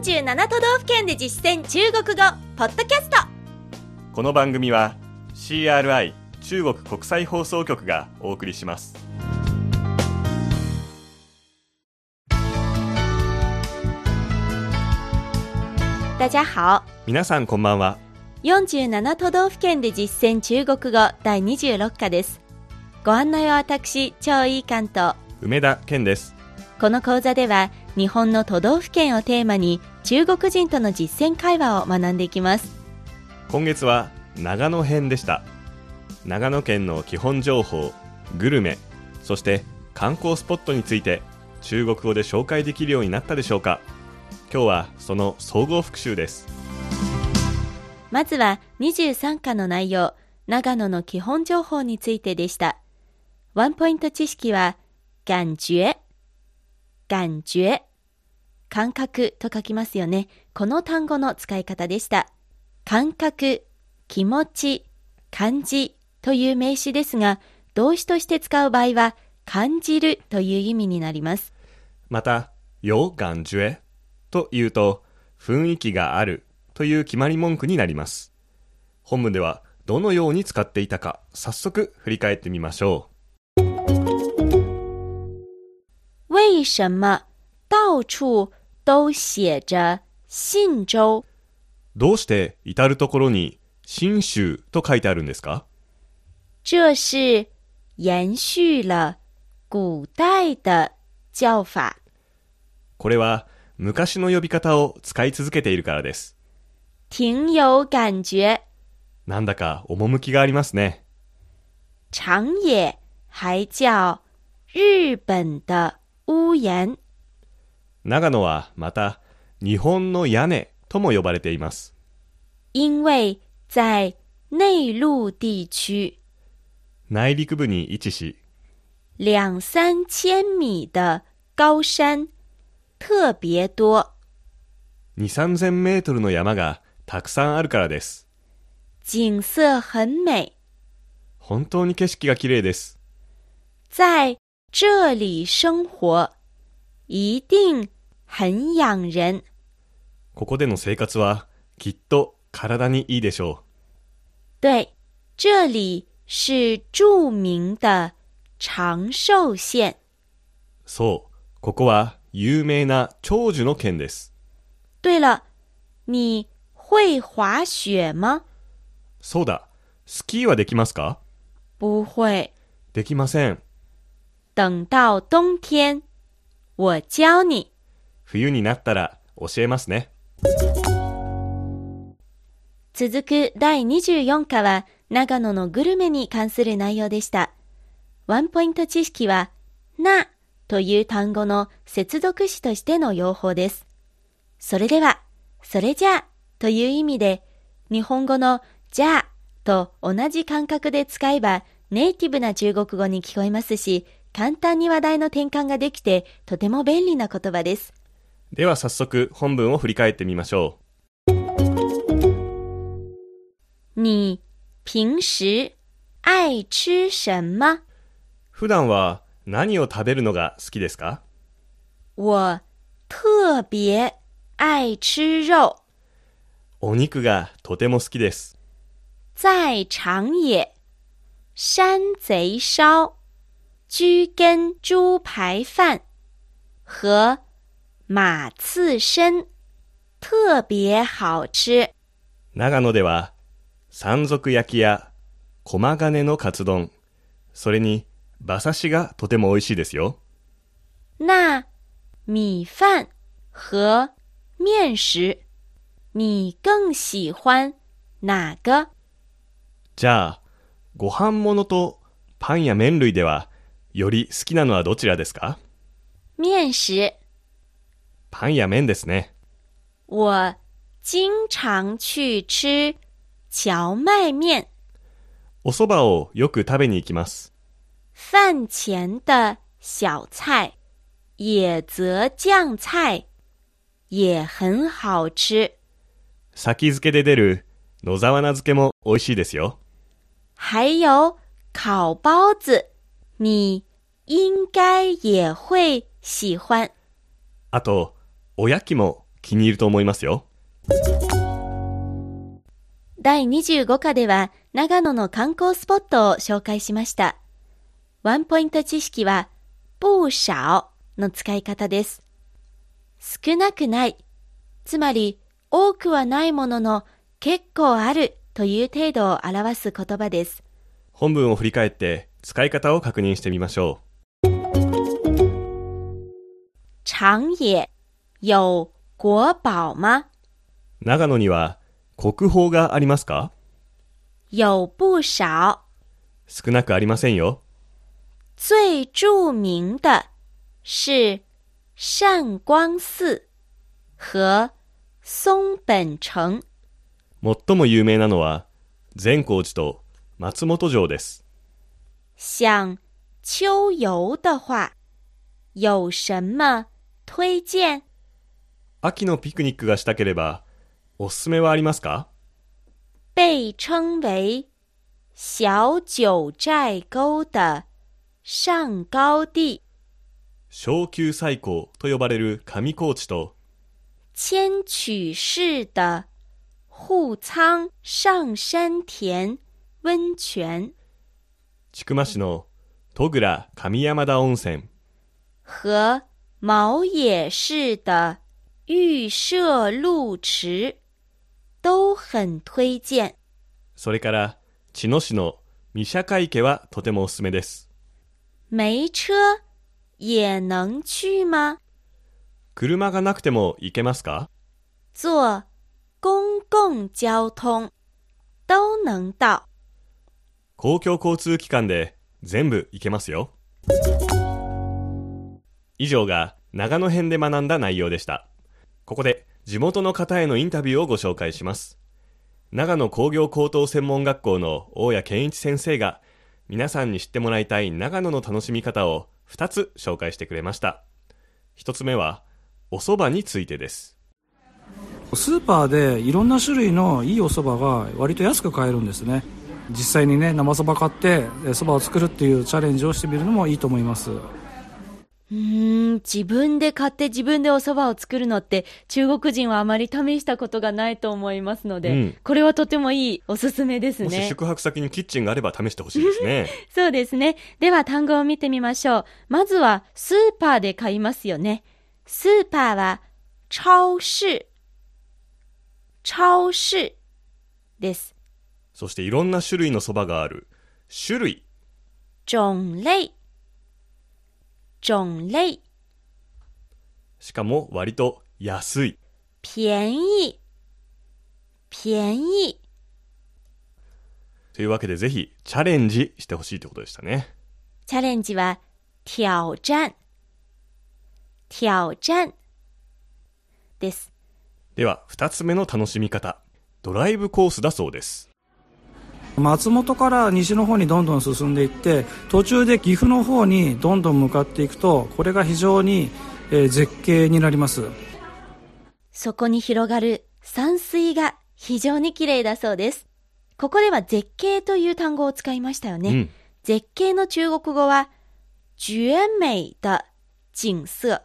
47都道府県で実践中国語ポッドキャスト。この番組は CRI 中国国際放送局がお送りします。大家好。皆さんこんばんは。47都道府県で実践中国語第26課です。ご案内は私超いい関東梅田健です。この講座では日本の都道府県をテーマに中国人との実践会話を学んでいきます。今月は長野編でした。長野県の基本情報グルメそして観光スポットについて中国語で紹介できるようになったでしょうか。今日はその総合復習です。まずは23課の内容長野の基本情報についてでした。ワンポイント知識は感觉感觉感覚と書きますよね。この単語の使い方でした。感覚気持ち感じという名詞ですが動詞として使う場合は感じるという意味になります。また有感觉というと雰囲気があるという決まり文句になります。本文ではどのように使っていたか早速振り返ってみましょう为什么？到处都写着信州どうして至るところに信州と書いてあるんですか？这是延续了古代的叫法。これは昔の呼び方を使い続けているからです。挺有感觉。なんだか趣がありますね。長野还叫日本的屋檐。長野はまた日本の屋根とも呼ばれています。因为在内陆地区。内陸部に位置し、两三千米的高山特别多。二三千メートルの山がたくさんあるからです。景色很美。本当に景色が綺麗です。在这里生活一定很养人。ここでの生活はきっと体にいいでしょう。对，这里是著名的長寿县。そう、ここは有名な長寿の県です。对了，你会滑雪吗？そうだ、スキーはできますか？不会。できません。等到冬天、我教你。冬になったら教えますね。続く第24課は長野のグルメに関する内容でした。ワンポイント知識は、なという単語の接続詞としての用法です。それでは、それじゃあという意味で、日本語のじゃあと同じ感覚で使えばネイティブな中国語に聞こえますし、簡単に話題の転換ができてとても便利な言葉です。では早速本文を振り返ってみましょう。你平時愛吃什麼普段は何を食べるのが好きですか？我特別愛吃肉。お肉がとても好きです。在長野、山賊燒、居根豬排飯和馬刺身特別好吃。長野では山賊焼きや駒金のカツ丼、それに馬刺しがとても美味しいですよ。那米飯和面食、你更喜欢哪个？じゃあ、ご飯物とパンや麺類では、より好きなのはどちらですか？面食。パンや麺ですね。我经常去吃荞麦面。お蕎麦をよく食べに行きます。饭前的小菜、野泽酱菜也很好吃。先付けで出る野沢菜漬けも美味しいですよ。还有烤包子，你应该也会喜欢。あと、おやきも気に入ると思いますよ。第25課では長野の観光スポットを紹介しました。ワンポイント知識は、不少の使い方です。少なくない、つまり多くはないものの結構あるという程度を表す言葉です。本文を振り返って使い方を確認してみましょ長野有国宝吗？う。長野には国宝がありますか？有不少。少なくありませんよ。最著名的是善光寺和松本城。最も有名なのは善光寺と松本城です。想秋游的话，有什么推荐？秋のピクニックがしたければ、おすすめはありますか？被称为小九寨沟的上高地，小級最高と呼ばれる上高地と。千曲市的户仓上山田温泉千曲市の戸倉上山田温泉、和毛野市的预设路池都很推荐。それから茅野市の三社会家はとてもおすすめです。没车也能去吗？車がなくても行けますか？坐公共交通都能到。公共交通機関で全部行けますよ。以上が長野編で学んだ内容でした。ここで地元の方へのインタビューをご紹介します。長野工業高等専門学校の大谷健一先生が皆さんに知ってもらいたい長野の楽しみ方を2つ紹介してくれました。1つ目はお蕎麦についてです。スーパーでいろんな種類のいいお蕎麦が割と安く買えるんですね実際にね生蕎麦買ってえ蕎麦を作るっていうチャレンジをしてみるのもいいと思いますうーん、自分で買って自分でお蕎麦を作るのって中国人はあまり試したことがないと思いますので、うんこれはとてもいいおすすめですもしね。宿泊先にキッチンがあれば試してほしいですね。そうですね。では単語を見てみましょう。まずはスーパーで買いますよね。スーパーは超市。超市です。そしていろんな種類の蕎麦がある。種類。種類。種類。しかも割と安い。便宜。便宜。というわけでぜひチャレンジしてほしいってことでしたね。チャレンジは挑战。挑战です。では二つ目の楽しみ方。ドライブコースだそうです。松本から西の方にどんどん進んでいって途中で岐阜の方にどんどん向かっていくとこれが非常に、えー絶景になりますそこに広がる山水が非常に綺麗だそうです。ここでは絶景という単語を使いましたよね。うん。絶景の中国語は、绝美的景色。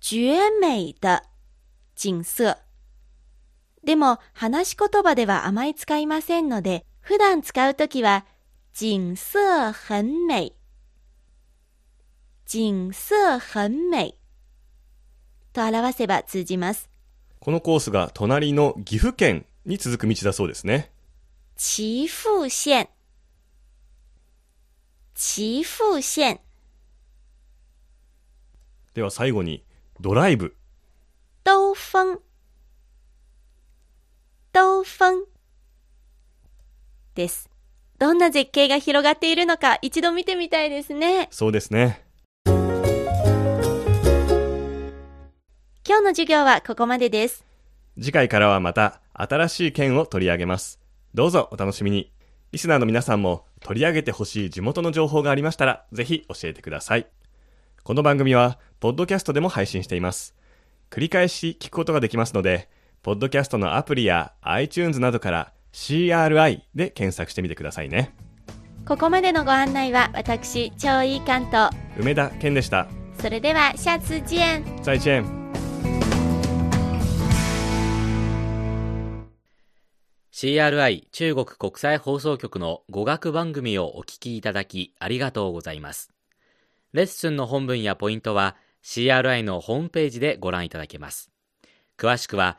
绝美的景色。でも、話し言葉ではあまり使いませんので、普段使うときは、景色很美。景色很美。と表せば通じます。このコースが隣の岐阜県に続く道だそうですね。岐阜县。岐阜县。では最後にドライブ。兜風。兜風。です。どんな絶景が広がっているのか一度見てみたいですね。そうですね。今日の授業はここまでです。次回からはまた新しい県を取り上げます。どうぞお楽しみに。リスナーの皆さんも取り上げてほしい地元の情報がありましたら、ぜひ教えてください。この番組は、ポッドキャストでも配信しています。繰り返し聞くことができますので、ポッドキャストのアプリや iTunes などから CRI で検索してみてくださいね。ここまでのご案内は私、超いい関東。梅田健でした。それでは、シャツジエン。再见。CRI 中国国際放送局の語学番組をお聞きいただきありがとうございます。レッスンの本文やポイントは CRI のホームページでご覧いただけます。詳しくは